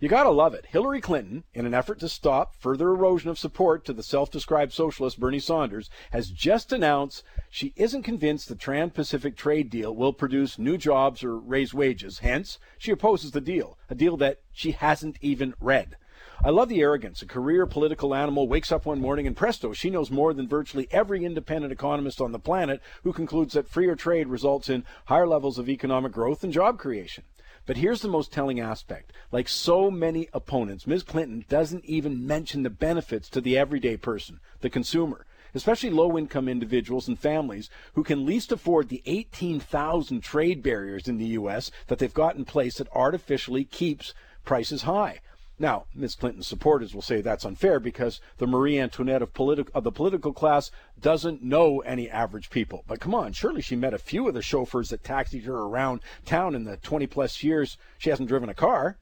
You gotta love it. Hillary Clinton, in an effort to stop further erosion of support to the self described socialist Bernie Sanders, has just announced she isn't convinced the Trans Pacific trade deal will produce new jobs or raise wages. Hence, she opposes the deal, a deal that she hasn't even read. I love the arrogance. A career political animal wakes up one morning and presto, she knows more than virtually every independent economist on the planet who concludes that freer trade results in higher levels of economic growth and job creation. But here's the most telling aspect. Like so many opponents, Ms. Clinton doesn't even mention the benefits to the everyday person, the consumer, especially low income individuals and families who can least afford the 18,000 trade barriers in the U.S. that they've got in place that artificially keeps prices high. Now, Ms. Clinton's supporters will say that's unfair because the Marie Antoinette of, politi- of the political class doesn't know any average people. But come on, surely she met a few of the chauffeurs that taxied her around town in the 20 plus years she hasn't driven a car.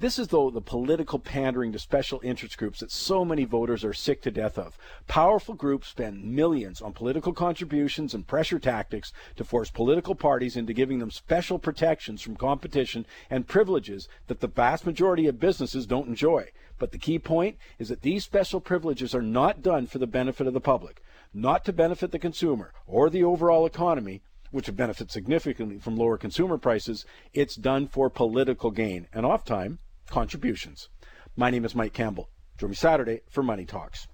This is, though, the political pandering to special interest groups that so many voters are sick to death of. Powerful groups spend millions on political contributions and pressure tactics to force political parties into giving them special protections from competition and privileges that the vast majority of businesses don't enjoy. But the key point is that these special privileges are not done for the benefit of the public, not to benefit the consumer or the overall economy, which would benefit significantly from lower consumer prices, it's done for political gain and oft time contributions. My name is Mike Campbell. Join me Saturday for Money Talks.